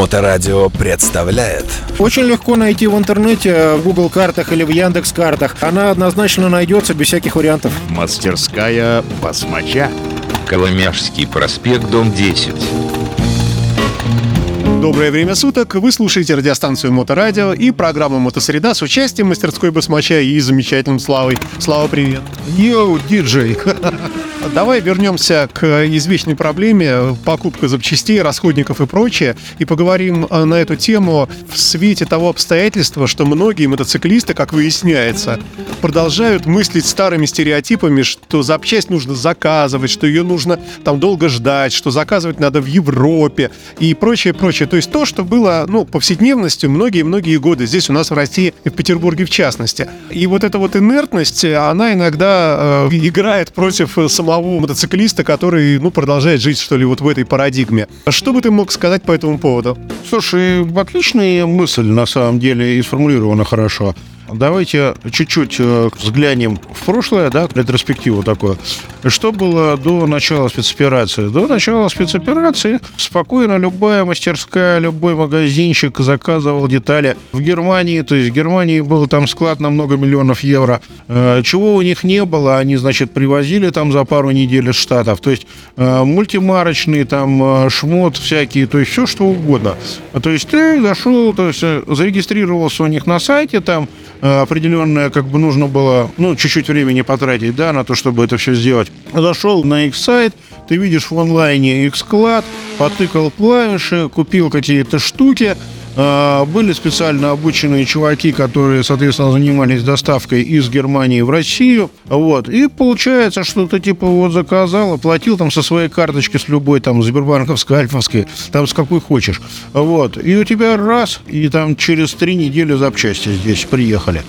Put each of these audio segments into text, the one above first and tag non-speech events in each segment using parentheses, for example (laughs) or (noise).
Моторадио представляет Очень легко найти в интернете, в Google картах или в Яндекс картах. Она однозначно найдется без всяких вариантов. Мастерская басмача. Коломяжский проспект, дом 10. Доброе время суток. Вы слушаете радиостанцию Моторадио и программу Мотосреда с участием мастерской басмача и замечательным Славой. Слава, привет. Йоу, диджей. (laughs) Давай вернемся к извечной проблеме покупка запчастей, расходников и прочее, и поговорим э, на эту тему в свете того обстоятельства, что многие мотоциклисты, как выясняется, продолжают мыслить старыми стереотипами, что запчасть нужно заказывать, что ее нужно там долго ждать, что заказывать надо в Европе и прочее, прочее. То есть то, что было, ну, повседневностью многие-многие годы здесь у нас в России и в Петербурге в частности. И вот эта вот инертность, она иногда э, играет против самого мотоциклиста, который, ну, продолжает жить, что ли, вот в этой парадигме. Что бы ты мог сказать по этому поводу? Слушай, отличная мысль, на самом деле, и сформулирована хорошо. Давайте чуть-чуть э, взглянем в прошлое, да, ретроспективу такое. Что было до начала спецоперации? До начала спецоперации спокойно любая мастерская, любой магазинчик заказывал детали в Германии. То есть в Германии был там склад на много миллионов евро. Э, чего у них не было, они, значит, привозили там за пару недель из Штатов. То есть э, мультимарочный там шмот всякие, то есть все что угодно. То есть ты зашел, то есть зарегистрировался у них на сайте там, определенное, как бы нужно было, ну, чуть-чуть времени потратить, да, на то, чтобы это все сделать. Зашел на их сайт, ты видишь в онлайне их склад, потыкал клавиши, купил какие-то штуки, были специально обученные чуваки, которые, соответственно, занимались доставкой из Германии в Россию. Вот. И получается, что ты типа вот заказал, оплатил там со своей карточки, с любой там Сбербанковской, Альфовской, там с какой хочешь. Вот. И у тебя раз, и там через три недели запчасти здесь приехали.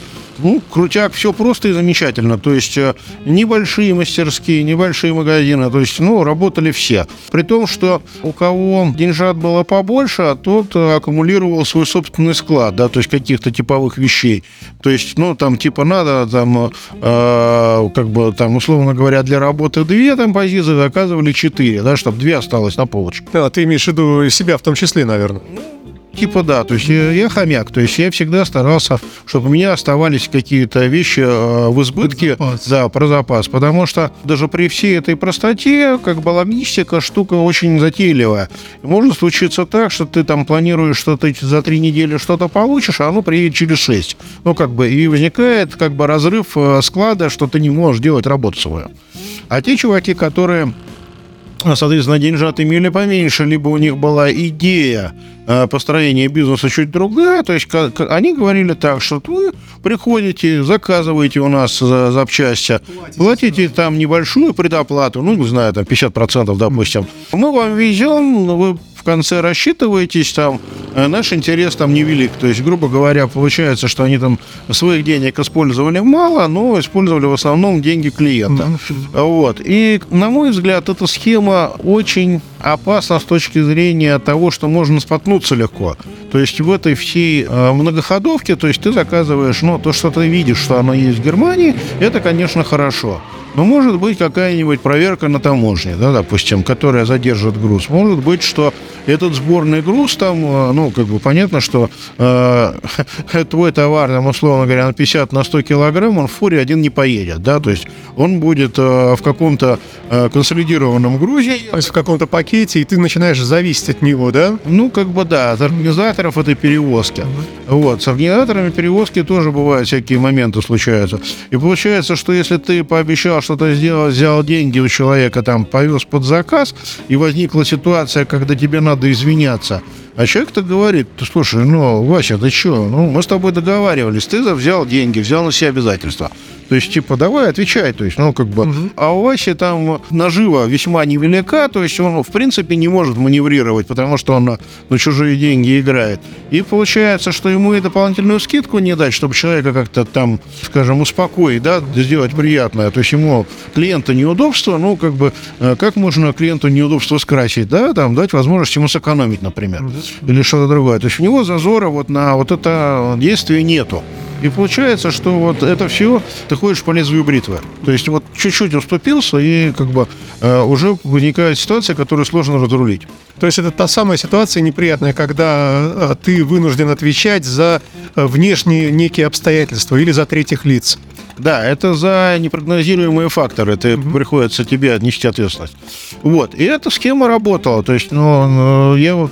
Ну, крутяк, все просто и замечательно. То есть э, небольшие мастерские, небольшие магазины, то есть, ну, работали все. При том, что у кого деньжат было побольше, а тот э, аккумулировал свой собственный склад, да, то есть каких-то типовых вещей. То есть, ну, там, типа, надо, там, э, как бы, там, условно говоря, для работы две там позиции, заказывали четыре, да, чтобы две осталось на полочке. А, ты имеешь в виду себя в том числе, наверное? Типа да, то есть я, хомяк, то есть я всегда старался, чтобы у меня оставались какие-то вещи э, в избытке, про да, про запас, потому что даже при всей этой простоте, как бы логистика штука очень затейливая. Может случиться так, что ты там планируешь, что ты за три недели что-то получишь, а оно приедет через шесть. Ну как бы и возникает как бы разрыв э, склада, что ты не можешь делать работу свою. А те чуваки, которые соответственно, деньжат имели поменьше, либо у них была идея э, построения бизнеса чуть другая. То есть они говорили так, что вы приходите, заказываете у нас за запчасти, платите там небольшую предоплату, ну, не знаю, там 50%, допустим. Мы вам везем, вы в конце рассчитываетесь, там э, наш интерес там невелик. То есть, грубо говоря, получается, что они там своих денег использовали мало, но использовали в основном деньги клиента. Вот. И, на мой взгляд, эта схема очень опасна с точки зрения того, что можно споткнуться легко. То есть в этой всей э, многоходовке, то есть ты заказываешь, ну, то, что ты видишь, что оно есть в Германии, это, конечно, хорошо. Но может быть какая-нибудь проверка на таможне, да, допустим, которая задержит груз. Может быть, что этот сборный груз там, э, ну, как бы понятно, что э, (laughs) твой товар, там, условно говоря, на 50 на 100 килограмм, он в фуре один не поедет, да, то есть он будет э, в каком-то э, консолидированном грузе. То есть в каком-то пакете, и ты начинаешь зависеть от него, да? Ну, как бы да, от организаторов этой перевозки. Вот, с организаторами перевозки тоже бывают всякие моменты случаются. И получается, что если ты пообещал что-то сделал, взял деньги у человека, там, повез под заказ, и возникла ситуация, когда тебе надо извиняться, а человек-то говорит, слушай, ну, Вася, ты что, ну, мы с тобой договаривались, ты взял деньги, взял на себя обязательства. То есть, типа, давай, отвечай. То есть, ну, как бы. Угу. А у Васи там нажива весьма невелика, то есть он, в принципе, не может маневрировать, потому что он на чужие деньги играет. И получается, что ему и дополнительную скидку не дать, чтобы человека как-то там, скажем, успокоить, да, сделать приятное. То есть ему клиента неудобство, ну, как бы, э, как можно клиенту неудобство скрасить, да, там, дать возможность ему сэкономить, например, или что-то другое. То есть у него зазора вот на вот это действие нету. И получается, что вот это все ты ходишь по лезвию бритвы. То есть вот чуть-чуть уступился, и как бы э, уже возникает ситуация, которую сложно разрулить. То есть это та самая ситуация неприятная, когда э, ты вынужден отвечать за э, внешние некие обстоятельства или за третьих лиц. Да, это за непрогнозируемые факторы. Это Мгм. приходится тебе нести ответственность. Вот. И эта схема работала. То есть, ну, ну, я вот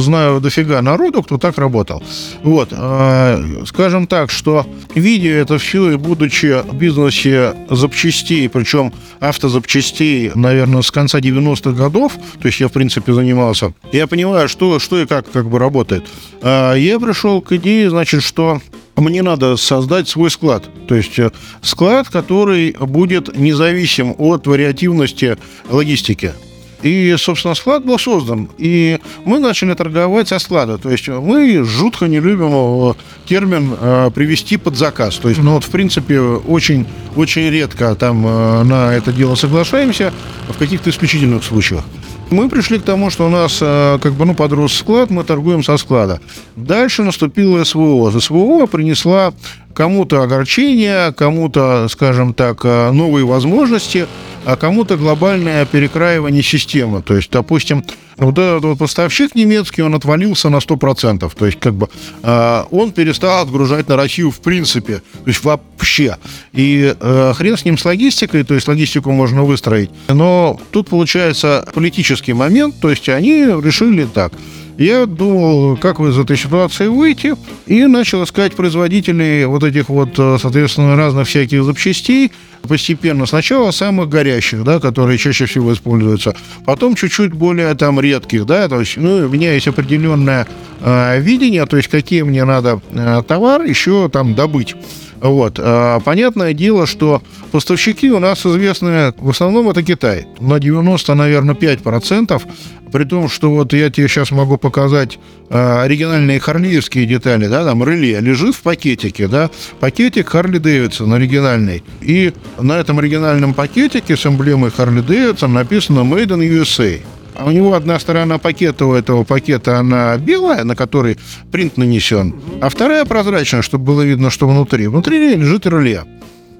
знаю дофига народу, кто так работал. Вот. э, Скажем так, что видя это все и будучи в бизнесе запчастей, причем автозапчастей, наверное, с конца 90-х годов, то есть я, в принципе, занимался, я понимаю, что, что и как как бы работает. А, Я пришел к идее, значит, что мне надо создать свой склад. То есть э, склад, который будет независим от вариативности логистики. И, собственно, склад был создан. И мы начали торговать со склада. То есть мы жутко не любим э, термин э, «привести под заказ». То есть, ну вот, в принципе, очень, очень редко там э, на это дело соглашаемся в каких-то исключительных случаях. Мы пришли к тому, что у нас э, как бы ну подрос склад, мы торгуем со склада. Дальше наступило СВО. СВО принесла кому-то огорчение, кому-то, скажем так, э, новые возможности, а кому-то глобальное перекраивание системы. То есть, допустим, вот этот вот поставщик немецкий, он отвалился на 100%. То есть, как бы, э, он перестал отгружать на Россию в принципе. То есть, вообще. И э, хрен с ним с логистикой, то есть, логистику можно выстроить. Но тут получается политический момент, то есть, они решили так. Я думал, как из этой ситуации выйти, и начал искать производителей вот этих вот, э, соответственно, разных всяких запчастей постепенно. Сначала самых горящих, да, которые чаще всего используются, потом чуть-чуть более там редких, да, то есть, ну, у меня есть определенное э, видение, то есть, какие мне надо э, товар еще там добыть. Вот. А, Понятное дело, что поставщики у нас известны, в основном это Китай. На 90, наверное, 5%. При том, что вот я тебе сейчас могу показать а, оригинальные харлиевские детали, да, там реле лежит в пакетике, да, пакетик Харли Дэвидсон оригинальный. И на этом оригинальном пакетике с эмблемой Харли Дэвидсон написано Made in USA. А у него одна сторона пакета у этого пакета, она белая, на которой принт нанесен, а вторая прозрачная, чтобы было видно, что внутри. Внутри лежит реле.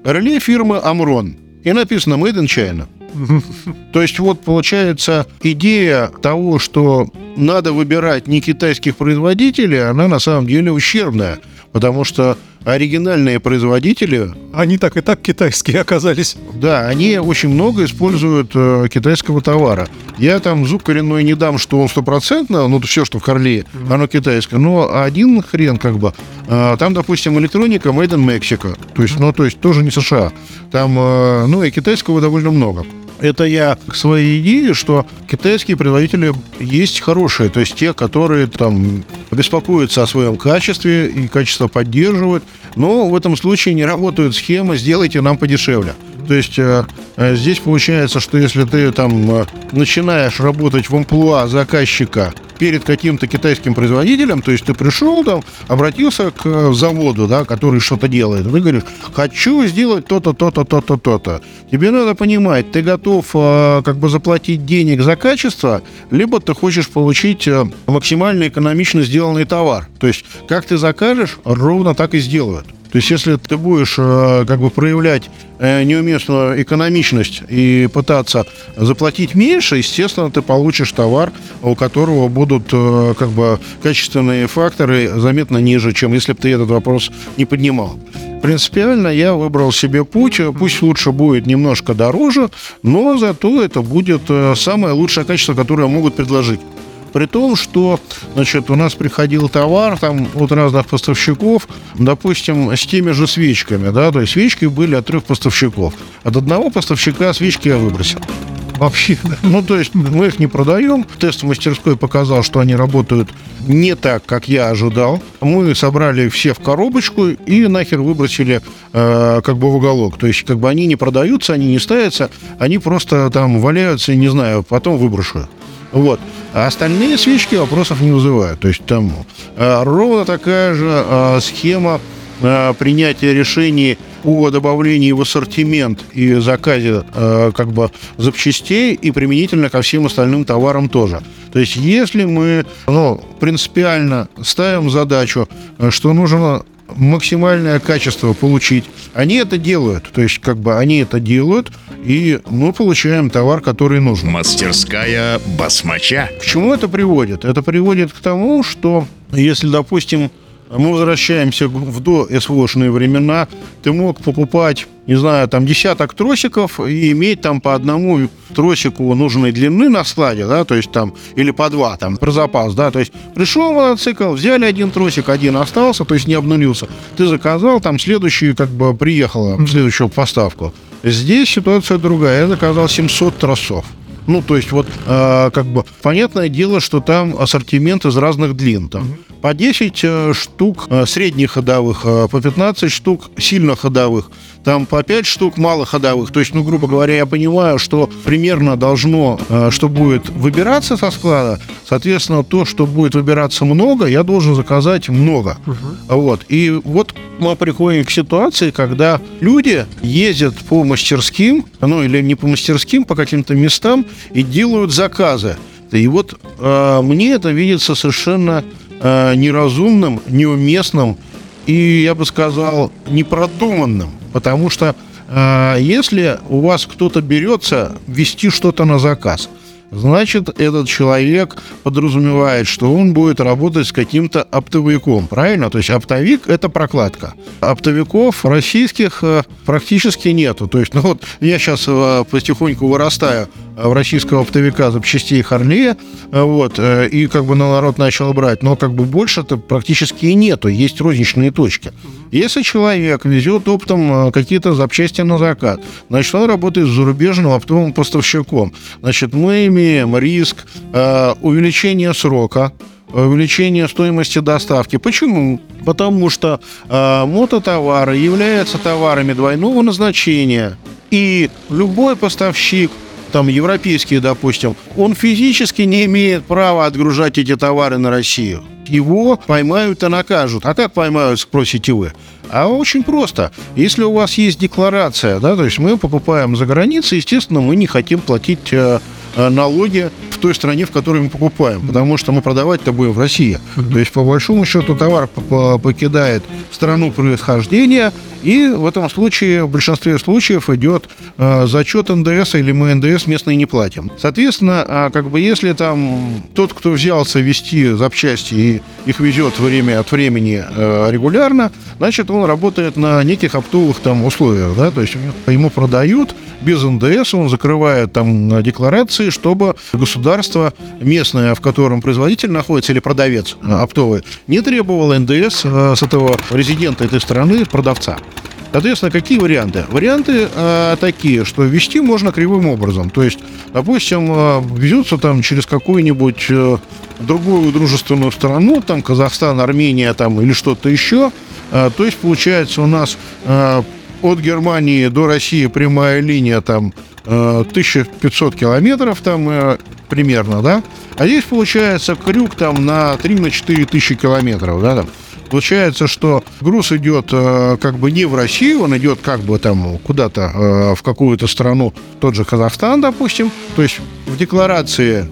Реле фирмы Амрон. И написано Made in China. (laughs) То есть вот получается идея того, что надо выбирать не китайских производителей, она на самом деле ущербная. Потому что оригинальные производители, Они так и так китайские (laughs) оказались. да, они очень много используют э, китайского товара. Я там зуб коренной не дам, что он стопроцентно, ну, все, что в Харле, оно китайское. Но один хрен как бы. А, там, допустим, электроника made in Mexico. То есть, ну, то есть тоже не США. Там, э, ну, и китайского довольно много. Это я к своей идее, что китайские производители есть хорошие, то есть те, которые там беспокоятся о своем качестве и качество поддерживают, но в этом случае не работают схемы «сделайте нам подешевле». То есть э, э, здесь получается, что если ты там э, начинаешь работать в амплуа заказчика перед каким-то китайским производителем, то есть ты пришел там, обратился к э, заводу, да, который что-то делает, ты говоришь, хочу сделать то-то, то-то, то-то, то-то. Тебе надо понимать, ты готов э, как бы заплатить денег за качество, либо ты хочешь получить э, максимально экономично сделанный товар. То есть как ты закажешь, ровно так и сделают. То есть, если ты будешь э, как бы проявлять э, неуместную экономичность и пытаться заплатить меньше, естественно, ты получишь товар, у которого будут э, как бы качественные факторы заметно ниже, чем если бы ты этот вопрос не поднимал. Принципиально я выбрал себе путь. Пусть лучше будет немножко дороже, но зато это будет самое лучшее качество, которое могут предложить. При том, что значит, у нас приходил товар там, от разных поставщиков, допустим, с теми же свечками. Да? То есть свечки были от трех поставщиков. От одного поставщика свечки я выбросил. Вообще, да. (laughs) Ну, то есть мы их не продаем. Тест в мастерской показал, что они работают не так, как я ожидал. Мы собрали все в коробочку и нахер выбросили э, как бы в уголок. То есть как бы они не продаются, они не ставятся, они просто там валяются, не знаю, потом выброшу. Вот. А остальные свечки вопросов не вызывают. То есть там э, ровно такая же э, схема э, принятия решений о добавлении в ассортимент и заказе э, как бы запчастей и применительно ко всем остальным товарам тоже. То есть если мы ну, принципиально ставим задачу, э, что нужно максимальное качество получить. Они это делают, то есть как бы они это делают, и мы получаем товар, который нужен. Мастерская басмача. К чему это приводит? Это приводит к тому, что если, допустим, мы возвращаемся в до СВОшные времена, ты мог покупать, не знаю, там десяток тросиков и иметь там по одному тросику нужной длины на складе, да, то есть там, или по два там, про запас, да, то есть пришел мотоцикл, взяли один тросик, один остался, то есть не обнулился, ты заказал, там следующий как бы приехала, следующую поставку. Здесь ситуация другая, я заказал 700 тросов. Ну, то есть вот э, как бы понятное дело, что там ассортимент из разных длин. Там по 10 э, штук э, средних ходовых, э, по 15 штук сильно ходовых, там по 5 штук малоходовых. То есть, ну, грубо говоря, я понимаю, что примерно должно, э, что будет выбираться со склада, соответственно, то, что будет выбираться много, я должен заказать много. Вот. И вот мы приходим к ситуации, когда люди ездят по мастерским, ну или не по мастерским, по каким-то местам и делают заказы. И вот э, мне это видится совершенно э, неразумным, неуместным и, я бы сказал, непродуманным. Потому что э, если у вас кто-то берется вести что-то на заказ, значит, этот человек подразумевает, что он будет работать с каким-то оптовиком, правильно? То есть оптовик – это прокладка. Оптовиков российских э, практически нету. То есть, ну вот я сейчас э, потихоньку вырастаю в российского оптовика запчастей Харлея, э, вот, и как бы на народ начал брать, но как бы больше-то практически и нету, есть розничные точки. Если человек везет оптом какие-то запчасти на заказ, значит, он работает с зарубежным оптовым поставщиком. Значит, мы имеем риск э, увеличения срока, увеличение стоимости доставки. Почему? Потому что э, мототовары являются товарами двойного назначения. И любой поставщик там европейский, допустим, он физически не имеет права отгружать эти товары на Россию. Его поймают и накажут. А как поймают, спросите вы? А очень просто. Если у вас есть декларация, да, то есть мы покупаем за границей, естественно, мы не хотим платить э, э, налоги в той стране, в которой мы покупаем, потому что мы продавать-то будем в России. То есть, по большому счету, товар покидает страну происхождения, и в этом случае, в большинстве случаев, идет э, зачет НДС, или мы НДС местные не платим. Соответственно, э, как бы если там тот, кто взялся вести запчасти и их везет время от времени э, регулярно, значит, он работает на неких оптовых там условиях, да, то есть ему продают без НДС, он закрывает там декларации, чтобы государство местное, в котором производитель находится или продавец э, оптовый, не требовало НДС э, с этого резидента этой страны, продавца. Соответственно, какие варианты? Варианты э, такие, что ввести можно кривым образом. То есть, допустим, э, везется там через какую-нибудь э, другую дружественную страну, там Казахстан, Армения там или что-то еще. Э, то есть, получается, у нас э, от Германии до России прямая линия там 1500 э, километров там э, примерно, да? А здесь получается крюк там на 3-4 тысячи километров, да, там. Получается, что груз идет э, как бы не в Россию, он идет как бы там куда-то в какую-то страну, тот же Казахстан, допустим. То есть в декларации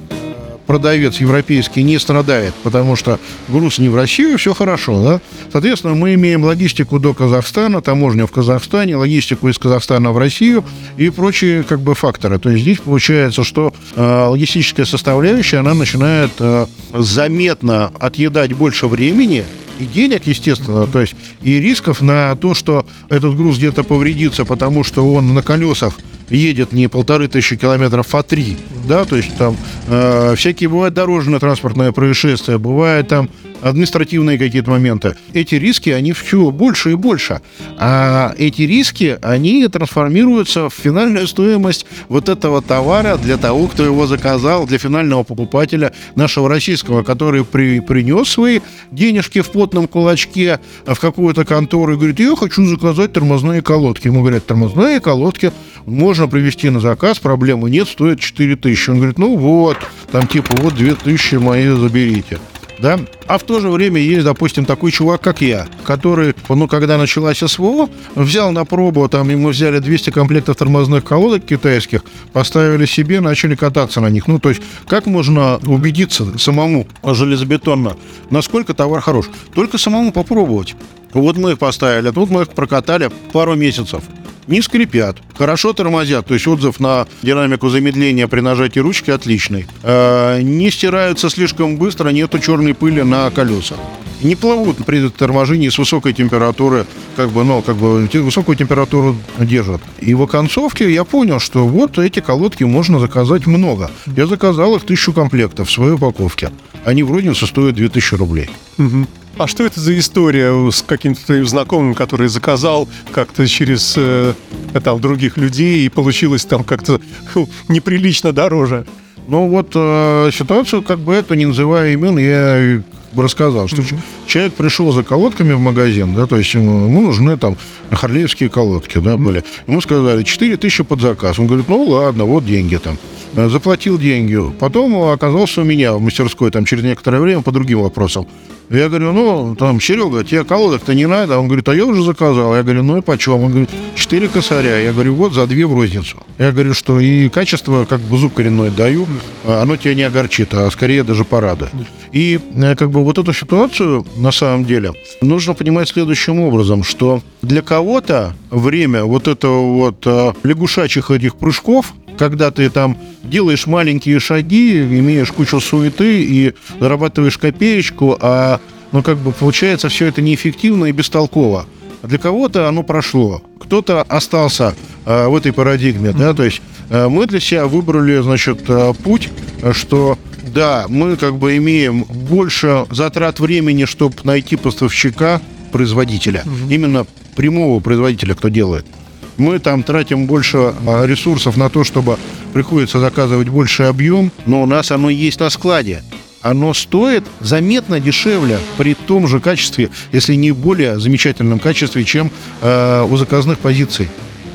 продавец европейский не страдает, потому что груз не в Россию, все хорошо, да? Соответственно, мы имеем логистику до Казахстана, таможню в Казахстане, логистику из Казахстана в Россию и прочие как бы факторы. То есть здесь получается, что э, логистическая составляющая, она начинает э, заметно отъедать больше времени, и денег, естественно, то есть и рисков на то, что этот груз где-то повредится, потому что он на колесах едет не полторы тысячи километров, а три, да, то есть там э, всякие бывают дорожно-транспортные происшествия, бывают там административные какие-то моменты. Эти риски, они все больше и больше. А эти риски, они трансформируются в финальную стоимость вот этого товара для того, кто его заказал, для финального покупателя нашего российского, который при, принес свои денежки в плотном кулачке в какую-то контору и говорит, я хочу заказать тормозные колодки. Ему говорят, тормозные колодки можно привезти на заказ, проблемы нет, стоит 4 тысячи. Он говорит, ну вот, там типа вот 2 тысячи мои заберите да? А в то же время есть, допустим, такой чувак, как я, который, ну, когда началась СВО, взял на пробу, там, ему взяли 200 комплектов тормозных колодок китайских, поставили себе, начали кататься на них. Ну, то есть, как можно убедиться самому железобетонно, насколько товар хорош? Только самому попробовать. Вот мы их поставили, тут мы их прокатали пару месяцев. Не скрипят, хорошо тормозят, то есть отзыв на динамику замедления при нажатии ручки отличный. Э, не стираются слишком быстро, нету черной пыли на колесах. Не плавут при торможении с высокой температуры, как бы, ну, как бы высокую температуру держат. И в оконцовке я понял, что вот эти колодки можно заказать много. Я заказал их тысячу комплектов в своей упаковке. Они в рознице стоят 2000 рублей. Мгм. А что это за история с каким-то твоим знакомым, который заказал как-то через э, там других людей и получилось там как-то неприлично дороже? Ну вот э, ситуацию, как бы это, не называя имен, я бы рассказал, что ч- человек пришел за колодками в магазин, да, то есть ему, ему нужны там харлеевские колодки, да, были. Ему сказали, 4 тысячи под заказ. Он говорит, ну ладно, вот деньги там. Э, Заплатил деньги. Потом оказался у меня в мастерской там через некоторое время по другим вопросам. Я говорю, ну, там, Серега, тебе колодок-то не надо? Он говорит, а я уже заказал. Я говорю, ну и почем? Он говорит, 4 косаря. Я говорю, вот за две в розницу. Я говорю, что и качество, как бы зуб коренной даю, а оно тебя не огорчит, а скорее даже порадует. И э, как бы вот эту ситуацию, на самом деле, нужно понимать следующим образом, что для кого-то время вот этого вот э, лягушачьих этих прыжков, когда ты там делаешь маленькие шаги, имеешь кучу суеты и зарабатываешь копеечку, а ну как бы получается все это неэффективно и бестолково. А для кого-то оно прошло, кто-то остался э, в этой парадигме, да, то есть э, мы для себя выбрали, значит, э, путь, э, что да, мы как бы имеем больше затрат времени, чтобы найти поставщика, производителя, именно прямого производителя, кто делает. Мы там тратим больше а, ресурсов на то, чтобы приходится заказывать больший объем, но у нас оно есть на складе. Оно стоит заметно дешевле при том же качестве, если не более замечательном качестве, чем э, у заказных позиций.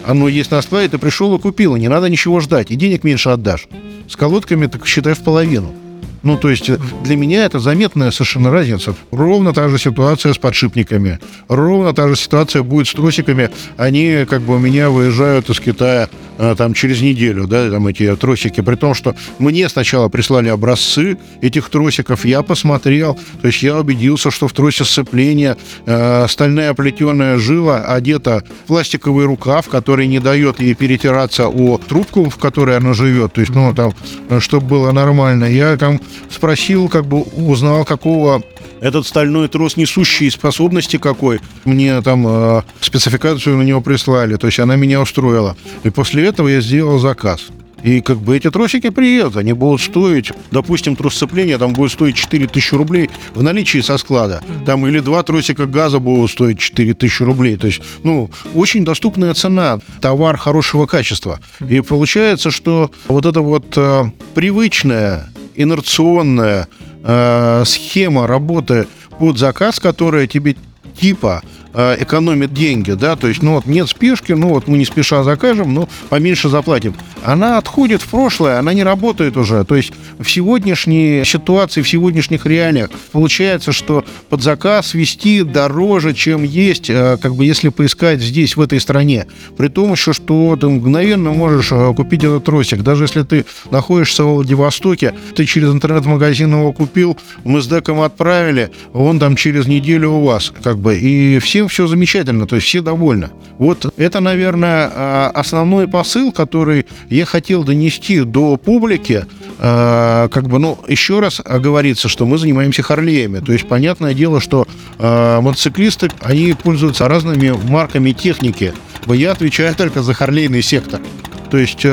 Оно есть на складе, ты пришел и купил, и не надо ничего ждать, и денег меньше отдашь. С колодками так считай в половину. Ну, то есть э, для меня это заметная совершенно разница. Ровно та же ситуация с подшипниками. Ровно та же ситуация будет с тросиками. Они как бы у меня выезжают из Китая там через неделю, да, там эти тросики. При том, что мне сначала прислали образцы этих тросиков, я посмотрел, то есть я убедился, что в тросе сцепления э, стальная плетеная жила одета в пластиковый рукав, который не дает ей перетираться о трубку, в которой она живет. То есть, ну, там, чтобы было нормально. Я там спросил, как бы узнал, какого этот стальной трос несущий способности какой. Мне там э, спецификацию на него прислали, то есть она меня устроила. И после этого я сделал заказ. И как бы эти тросики приедут, они будут стоить, допустим, трос сцепления там будет стоить 4000 рублей в наличии со склада. Там или два тросика газа будут стоить 4000 рублей. То есть, ну, очень доступная цена, товар хорошего качества. И получается, что вот это вот э, привычная, инерционная э, схема работы под заказ, которая тебе типа экономит деньги, да, то есть, ну вот нет спешки, ну вот мы не спеша закажем, но поменьше заплатим. Она отходит в прошлое, она не работает уже. То есть в сегодняшней ситуации, в сегодняшних реалиях получается, что под заказ вести дороже, чем есть, э, как бы если поискать здесь, в этой стране. При том еще, что ты мгновенно можешь э, купить этот тросик. Даже если ты находишься в Владивостоке, ты через интернет-магазин его купил, мы с деком отправили, он там через неделю у вас, как бы, и всем все замечательно, то есть все довольны. Вот это, наверное, а, основной посыл, который я хотел донести до публики, а, как бы, ну, еще раз оговориться, что мы занимаемся Харлеями, то есть понятное дело, что а, мотоциклисты, они пользуются разными марками техники, я отвечаю только за харлейный сектор. То есть,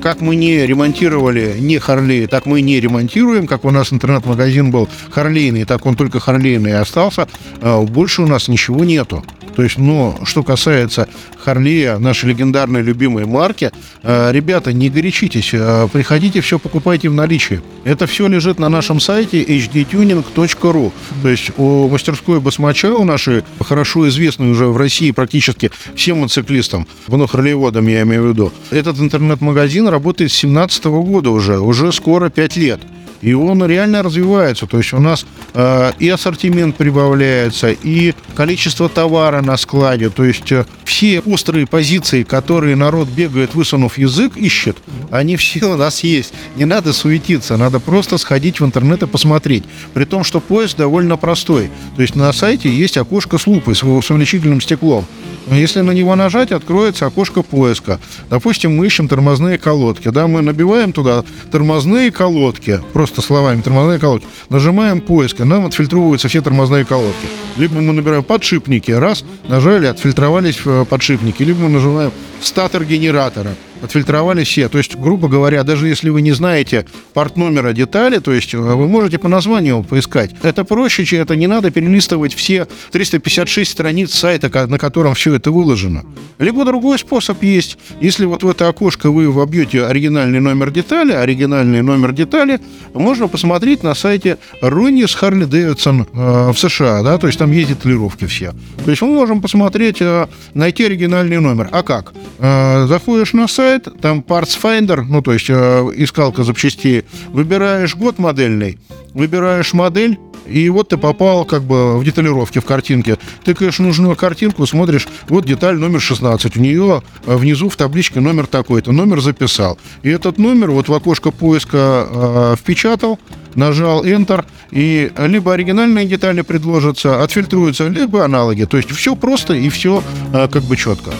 как мы не ремонтировали не Харлей, так мы не ремонтируем. Как у нас интернет-магазин был Харлейный, так он только Харлейный остался. Э, Больше у нас ничего нету. То есть, но что касается Харлея, нашей легендарной любимой марки, э, ребята, не горячитесь, э, приходите, все покупайте в наличии. Это все лежит на нашем сайте hdtuning.ru. То есть у мастерской Басмача, у нашей хорошо известной уже в России практически всем мотоциклистам, ну, харлееводам я имею в виду, этот интернет-магазин работает с 2017 года уже, уже скоро 5 лет. И он реально развивается. То есть у нас э, и ассортимент прибавляется, и количество товара на складе. То есть э, все острые позиции, которые народ бегает, высунув язык, ищет, они все у нас есть. Не надо суетиться, надо просто сходить в интернет и посмотреть. При том, что поиск довольно простой. То есть на сайте есть окошко с лупой, с увеличительным стеклом. Если на него нажать, откроется окошко поиска. Допустим, мы ищем тормозные колодки. Да, мы набиваем туда тормозные колодки, просто словами тормозные колодки, нажимаем поиск, и нам отфильтровываются все тормозные колодки. Либо мы набираем подшипники, раз, нажали, отфильтровались э, подшипники, либо мы нажимаем статор генератора отфильтровали все. То есть, грубо говоря, даже если вы не знаете порт номера детали, то есть э, вы можете по названию его поискать. Это проще, чем это не надо перелистывать все 356 страниц сайта, на котором все это выложено. Либо другой способ есть. Если вот в это окошко вы вобьете оригинальный номер детали, оригинальный номер детали, можно посмотреть на сайте Руни с Харли Дэвидсон в США, да, то есть там есть деталировки все. То есть мы можем посмотреть, э, найти оригинальный номер. А как? Заходишь на сайт, сайт, там Parts Finder, ну, то есть э, искалка запчастей, выбираешь год модельный, выбираешь модель, и вот ты попал как бы в деталировке, в картинке. Ты, конечно, нужную картинку, смотришь, вот деталь номер 16, у нее э, внизу в табличке номер такой-то, номер записал. И этот номер вот в окошко поиска э, впечатал, нажал Enter, и либо оригинальные детали предложатся, отфильтруются, либо аналоги. То есть все просто и все э, как бы четко.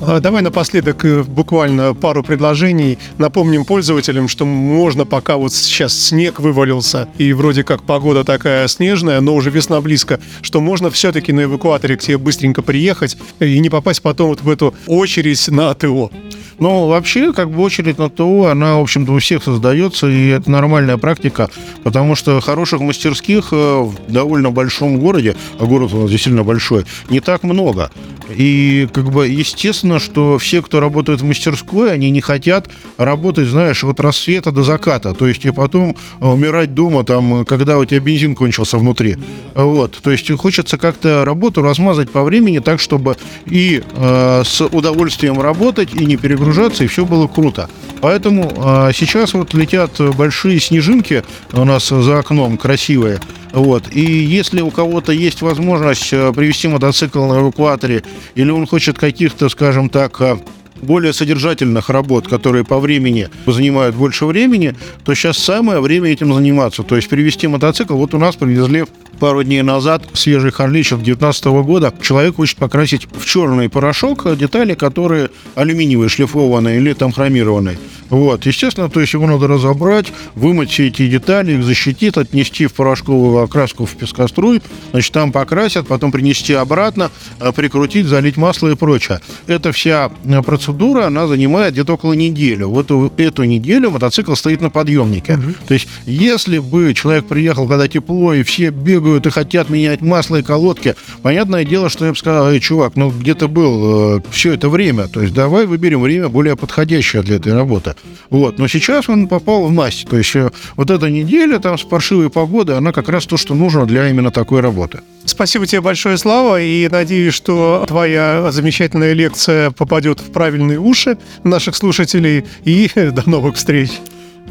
А, давай напоследок э, буквально пару предложений. Напомним пользователям, что можно пока вот сейчас снег вывалился и вроде как погода такая снежная, но уже весна близко, что можно все-таки на эвакуаторе к тебе быстренько приехать и не попасть потом вот в эту очередь на АТО. Ну, вообще, как бы очередь на ТО, она, в общем-то, у всех создается, и это нормальная практика, потому что хороших мастерских э, в довольно большом городе, а город у нас действительно большой, не так много. И, как бы, естественно, что все, кто работает в мастерской, они не хотят работать, знаешь, от рассвета до заката, то есть и потом э, умирать дома, там, когда у тебя бензин кончился внутри. Вот, то есть хочется как-то работу размазать по времени так, чтобы и э, с удовольствием работать, и не перегрузить загружаться, и все было круто. Поэтому а, сейчас вот летят большие снежинки у нас за окном, красивые. Вот. И если у кого-то есть возможность а, привести мотоцикл на эвакуаторе, или он хочет каких-то, скажем так, а, более содержательных работ, которые по времени занимают больше времени, то сейчас самое время этим заниматься. То есть привезти мотоцикл. Вот у нас привезли пару дней назад свежий Харличев 2019 года. Человек хочет покрасить в черный порошок детали, которые алюминиевые, шлифованные или там хромированные. Вот, естественно, то есть его надо разобрать, вымыть все эти детали, их защитить, отнести в порошковую окраску в пескоструй, значит, там покрасят, потом принести обратно, э, прикрутить, залить масло и прочее. Эта вся э, процедура, она занимает где-то около недели. Вот эту неделю мотоцикл стоит на подъемнике. Угу. То есть, если бы человек приехал, когда тепло, и все бегают и хотят менять масло и колодки, понятное дело, что я бы сказал, эй, чувак, ну где то был э, все это время? То есть, давай выберем время более подходящее для этой работы. Вот. Но сейчас он попал в масть. То есть э, вот эта неделя там с паршивой погодой, она как раз то, что нужно для именно такой работы. Спасибо тебе большое, Слава, и надеюсь, что твоя замечательная лекция попадет в правильные уши наших слушателей. И (laughs) до новых встреч.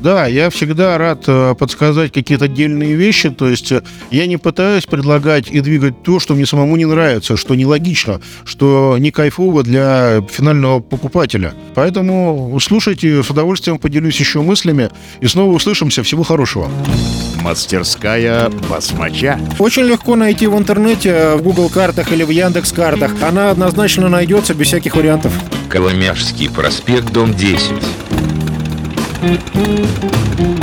Да, я всегда рад э, подсказать какие-то отдельные вещи. То есть э, я не пытаюсь предлагать и двигать то, что мне самому не нравится, что нелогично, что не кайфово для финального покупателя. Поэтому слушайте, с удовольствием поделюсь еще мыслями. И снова услышимся. Всего хорошего. Мастерская басмача. Очень легко найти в интернете, в Google картах или в Яндекс картах. Она однозначно найдется без всяких вариантов. Коломяжский проспект, дом 10. Thank you.